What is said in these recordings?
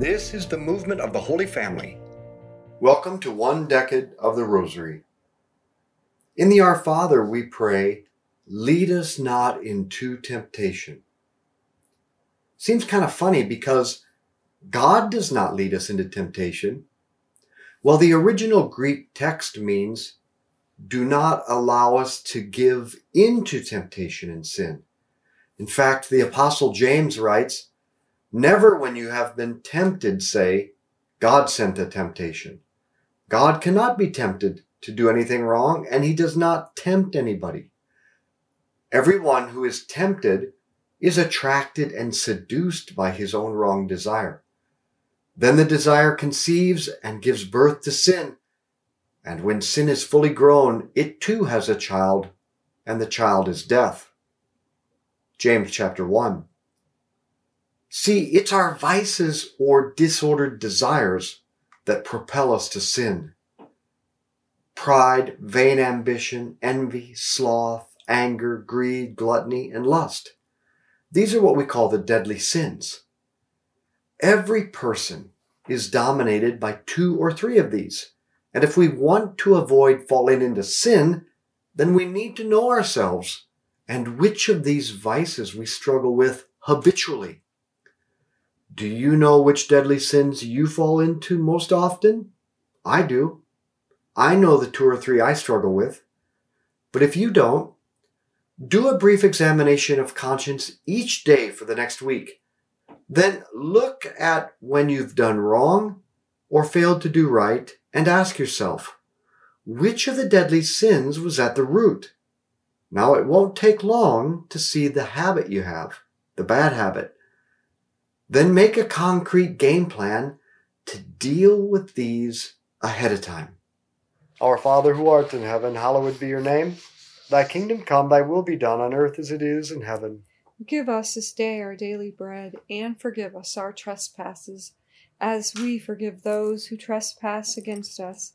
This is the movement of the Holy Family. Welcome to one decade of the Rosary. In the Our Father, we pray, lead us not into temptation. Seems kind of funny because God does not lead us into temptation. Well, the original Greek text means, do not allow us to give into temptation and sin. In fact, the Apostle James writes, Never when you have been tempted say, God sent a temptation. God cannot be tempted to do anything wrong, and he does not tempt anybody. Everyone who is tempted is attracted and seduced by his own wrong desire. Then the desire conceives and gives birth to sin. And when sin is fully grown, it too has a child, and the child is death. James chapter 1. See, it's our vices or disordered desires that propel us to sin. Pride, vain ambition, envy, sloth, anger, greed, gluttony, and lust. These are what we call the deadly sins. Every person is dominated by two or three of these. And if we want to avoid falling into sin, then we need to know ourselves and which of these vices we struggle with habitually. Do you know which deadly sins you fall into most often? I do. I know the two or three I struggle with. But if you don't, do a brief examination of conscience each day for the next week. Then look at when you've done wrong or failed to do right and ask yourself, which of the deadly sins was at the root? Now it won't take long to see the habit you have, the bad habit. Then make a concrete game plan to deal with these ahead of time. Our Father who art in heaven, hallowed be your name. Thy kingdom come, thy will be done on earth as it is in heaven. Give us this day our daily bread, and forgive us our trespasses, as we forgive those who trespass against us.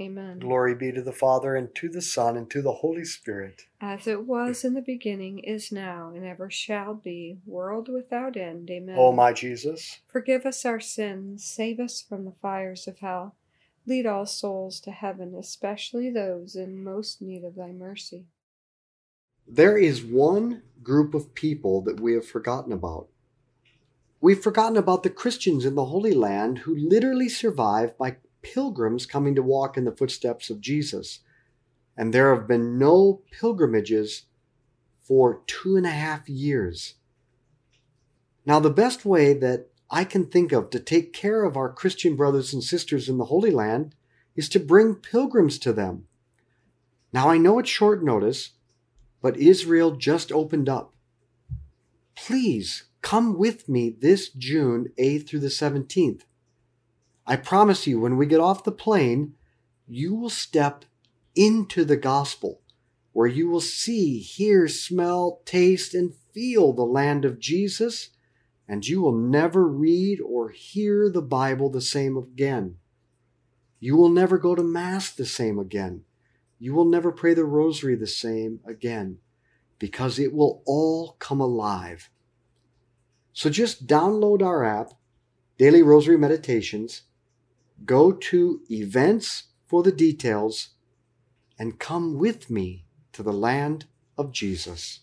Amen. Glory be to the Father, and to the Son, and to the Holy Spirit. As it was in the beginning, is now, and ever shall be, world without end. Amen. O my Jesus, Forgive us our sins, save us from the fires of hell. Lead all souls to heaven, especially those in most need of thy mercy. there is one group of people that we have forgotten about. We've forgotten about the Christians in the Holy Land who literally survive by pilgrims coming to walk in the footsteps of Jesus. And there have been no pilgrimages for two and a half years. Now, the best way that I can think of to take care of our Christian brothers and sisters in the Holy Land is to bring pilgrims to them. Now, I know it's short notice, but Israel just opened up. Please come with me this June 8th through the 17th. I promise you, when we get off the plane, you will step into the gospel, where you will see, hear, smell, taste, and feel the land of Jesus, and you will never read or hear the Bible the same again. You will never go to Mass the same again. You will never pray the Rosary the same again, because it will all come alive. So just download our app, Daily Rosary Meditations, go to events for the details, and come with me to the land of Jesus.